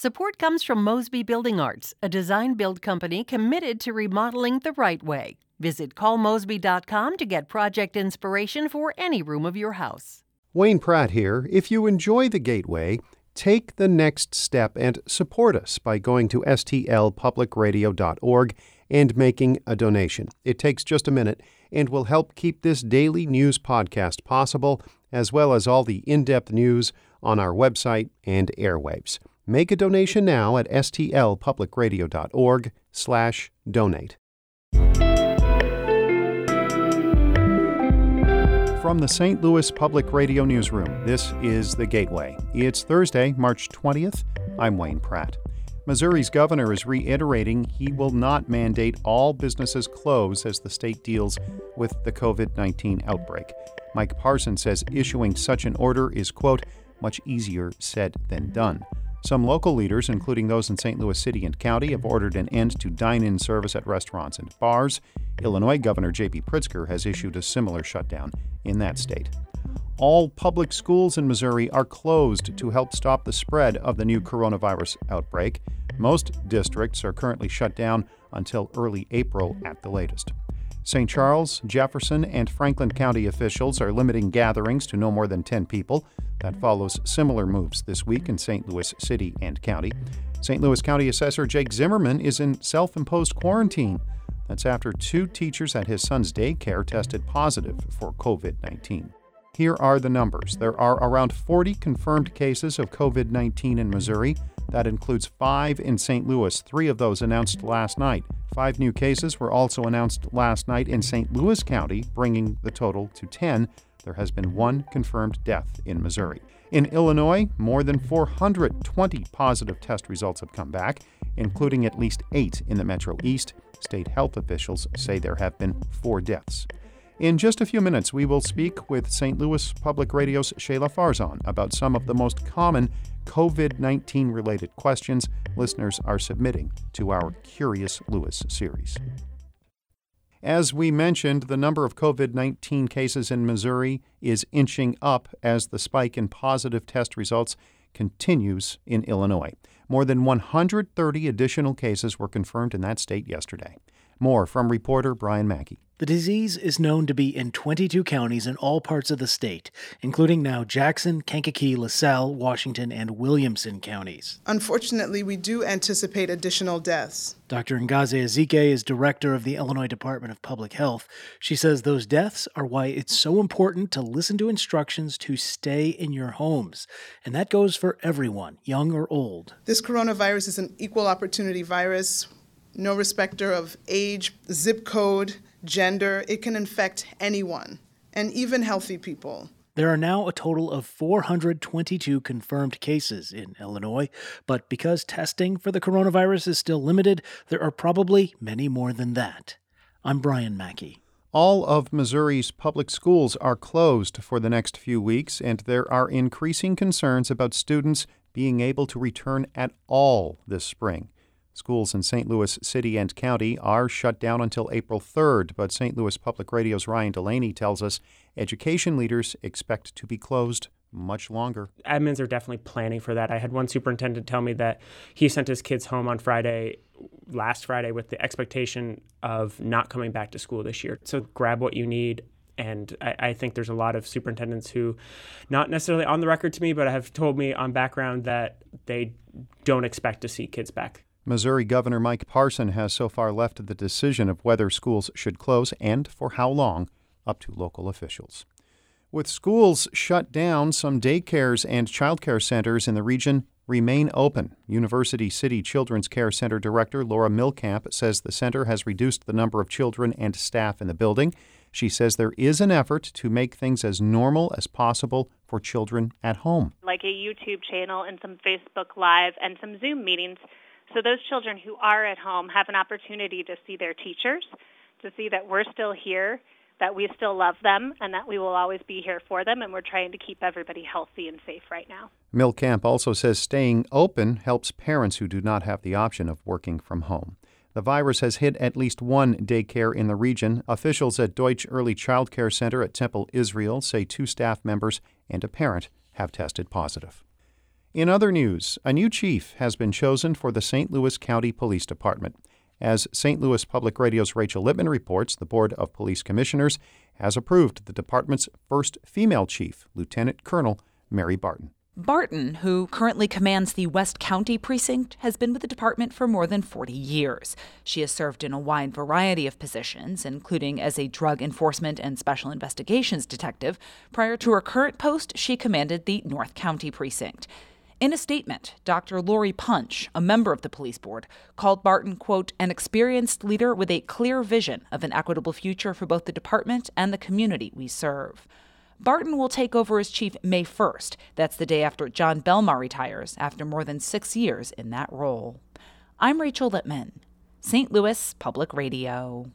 Support comes from Mosby Building Arts, a design build company committed to remodeling the right way. Visit callmosby.com to get project inspiration for any room of your house. Wayne Pratt here. If you enjoy the Gateway, take the next step and support us by going to stlpublicradio.org and making a donation. It takes just a minute and will help keep this daily news podcast possible, as well as all the in depth news on our website and airwaves. Make a donation now at stlpublicradio.org slash donate. From the St. Louis Public Radio Newsroom, this is The Gateway. It's Thursday, March 20th. I'm Wayne Pratt. Missouri's governor is reiterating he will not mandate all businesses close as the state deals with the COVID 19 outbreak. Mike Parson says issuing such an order is, quote, much easier said than done. Some local leaders, including those in St. Louis City and County, have ordered an end to dine in service at restaurants and bars. Illinois Governor J.B. Pritzker has issued a similar shutdown in that state. All public schools in Missouri are closed to help stop the spread of the new coronavirus outbreak. Most districts are currently shut down until early April at the latest. St. Charles, Jefferson, and Franklin County officials are limiting gatherings to no more than 10 people. That follows similar moves this week in St. Louis City and County. St. Louis County Assessor Jake Zimmerman is in self imposed quarantine. That's after two teachers at his son's daycare tested positive for COVID 19. Here are the numbers. There are around 40 confirmed cases of COVID 19 in Missouri. That includes five in St. Louis, three of those announced last night. Five new cases were also announced last night in St. Louis County, bringing the total to 10. There has been one confirmed death in Missouri. In Illinois, more than 420 positive test results have come back, including at least eight in the Metro East. State health officials say there have been four deaths. In just a few minutes, we will speak with St. Louis Public Radio's Shahla Farzan about some of the most common COVID 19 related questions listeners are submitting to our Curious Louis series. As we mentioned, the number of COVID 19 cases in Missouri is inching up as the spike in positive test results continues in Illinois. More than 130 additional cases were confirmed in that state yesterday. More from reporter Brian Mackey. The disease is known to be in 22 counties in all parts of the state, including now Jackson, Kankakee, LaSalle, Washington, and Williamson counties. Unfortunately, we do anticipate additional deaths. Dr. Ngozi Ezike is director of the Illinois Department of Public Health. She says those deaths are why it's so important to listen to instructions to stay in your homes. And that goes for everyone, young or old. This coronavirus is an equal opportunity virus, no respecter of age, zip code, gender, it can infect anyone, and even healthy people. There are now a total of 422 confirmed cases in Illinois, but because testing for the coronavirus is still limited, there are probably many more than that. I'm Brian Mackey. All of Missouri's public schools are closed for the next few weeks, and there are increasing concerns about students being able to return at all this spring. Schools in St. Louis City and County are shut down until April 3rd, but St. Louis Public Radio's Ryan Delaney tells us education leaders expect to be closed much longer. Admins are definitely planning for that. I had one superintendent tell me that he sent his kids home on Friday, last Friday, with the expectation of not coming back to school this year. So grab what you need. And I, I think there's a lot of superintendents who, not necessarily on the record to me, but have told me on background that they don't expect to see kids back. Missouri Governor Mike Parson has so far left the decision of whether schools should close and for how long up to local officials. With schools shut down, some daycares and childcare centers in the region remain open. University City Children's Care Center Director Laura Milkamp says the center has reduced the number of children and staff in the building. She says there is an effort to make things as normal as possible for children at home. Like a YouTube channel and some Facebook Live and some Zoom meetings so those children who are at home have an opportunity to see their teachers, to see that we're still here, that we still love them, and that we will always be here for them, and we're trying to keep everybody healthy and safe right now. Milkamp also says staying open helps parents who do not have the option of working from home. The virus has hit at least one daycare in the region. Officials at Deutsch Early Child Care Center at Temple Israel say two staff members and a parent have tested positive. In other news, a new chief has been chosen for the St. Louis County Police Department. As St. Louis Public Radio's Rachel Lippman reports, the Board of Police Commissioners has approved the department's first female chief, Lieutenant Colonel Mary Barton. Barton, who currently commands the West County precinct, has been with the department for more than 40 years. She has served in a wide variety of positions, including as a drug enforcement and special investigations detective. Prior to her current post, she commanded the North County precinct. In a statement, Dr. Lori Punch, a member of the police board, called Barton, quote, an experienced leader with a clear vision of an equitable future for both the department and the community we serve. Barton will take over as chief May 1st. That's the day after Jon Belmar retires after more than six years in that role. I'm Rachel Lippman, St. Louis Public Radio.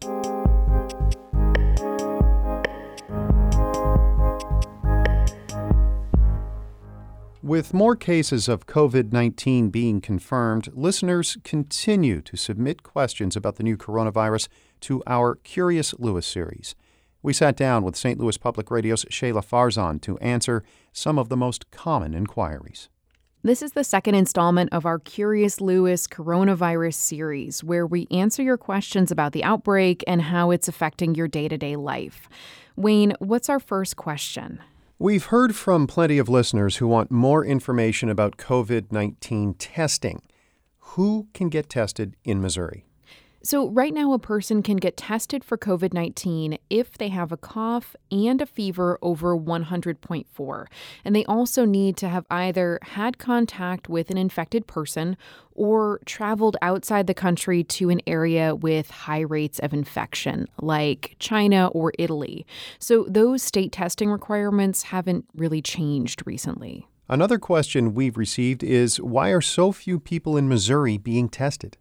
With more cases of COVID 19 being confirmed, listeners continue to submit questions about the new coronavirus to our Curious Louis series. We sat down with St. Louis Public Radio's Shahla Farzan to answer some of the most common inquiries. This is the second installment of our Curious Louis coronavirus series, where we answer your questions about the outbreak and how it's affecting your day to day life. Wayne, what's our first question? We've heard from plenty of listeners who want more information about COVID 19 testing. Who can get tested in Missouri? So, right now, a person can get tested for COVID 19 if they have a cough and a fever over 100.4. And they also need to have either had contact with an infected person or traveled outside the country to an area with high rates of infection, like China or Italy. So, those state testing requirements haven't really changed recently. Another question we've received is why are so few people in Missouri being tested?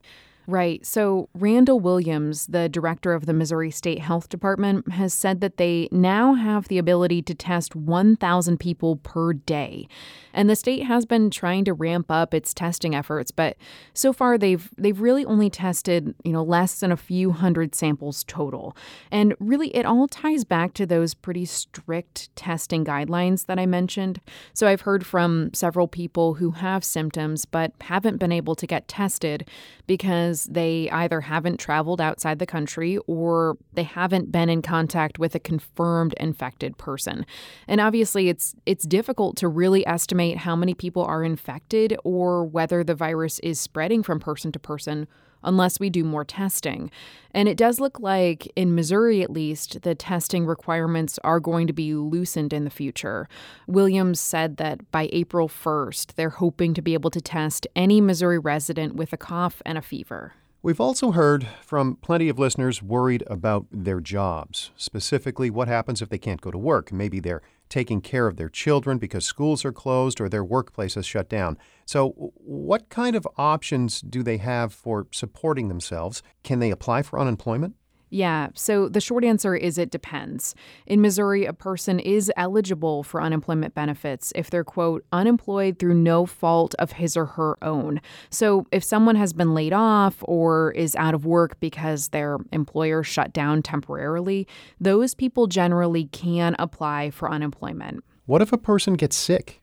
Right. So, Randall Williams, the director of the Missouri State Health Department, has said that they now have the ability to test 1,000 people per day. And the state has been trying to ramp up its testing efforts, but so far they've they've really only tested, you know, less than a few hundred samples total. And really it all ties back to those pretty strict testing guidelines that I mentioned. So I've heard from several people who have symptoms but haven't been able to get tested because they either haven't traveled outside the country or they haven't been in contact with a confirmed infected person. And obviously it's it's difficult to really estimate how many people are infected or whether the virus is spreading from person to person unless we do more testing. And it does look like, in Missouri at least, the testing requirements are going to be loosened in the future. Williams said that by April 1st, they're hoping to be able to test any Missouri resident with a cough and a fever. We've also heard from plenty of listeners worried about their jobs, specifically what happens if they can't go to work. Maybe they're taking care of their children because schools are closed or their workplace is shut down. So, what kind of options do they have for supporting themselves? Can they apply for unemployment? Yeah, so the short answer is it depends. In Missouri, a person is eligible for unemployment benefits if they're, quote, unemployed through no fault of his or her own. So if someone has been laid off or is out of work because their employer shut down temporarily, those people generally can apply for unemployment. What if a person gets sick?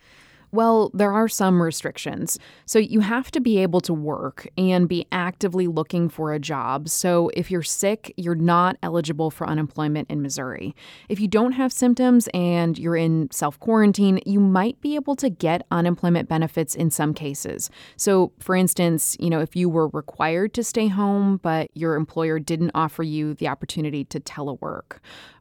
Well, there are some restrictions. So you have to be able to work and be actively looking for a job. So if you're sick, you're not eligible for unemployment in Missouri. If you don't have symptoms and you're in self quarantine, you might be able to get unemployment benefits in some cases. So, for instance, you know, if you were required to stay home, but your employer didn't offer you the opportunity to telework.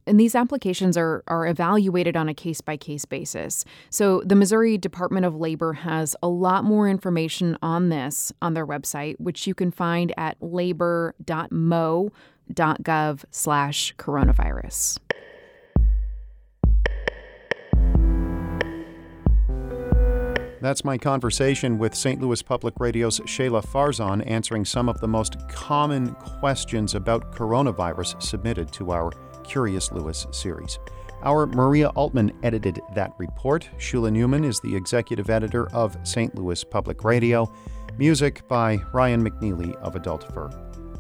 And these applications are, are evaluated on a case by case basis. So the Missouri Department of Labor has a lot more information on this on their website, which you can find at labor.mo.gov slash coronavirus. That's my conversation with St. Louis Public Radio's Shahla Farzan answering some of the most common questions about coronavirus submitted to our Curious Louis series. Our Maria Altman edited that report. Shula Neuman is the executive editor of St. Louis Public Radio. Music by Ryan McNeely of Adult Fur.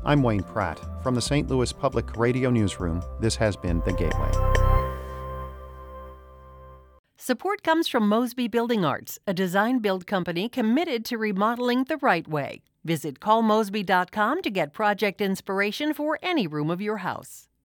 I'm Wayne Pratt. From the St. Louis Public Radio Newsroom, this has been The Gateway. Support comes from Mosby Building Arts, a design build company committed to remodeling the right way. Visit callmosby.com to get project inspiration for any room of your house.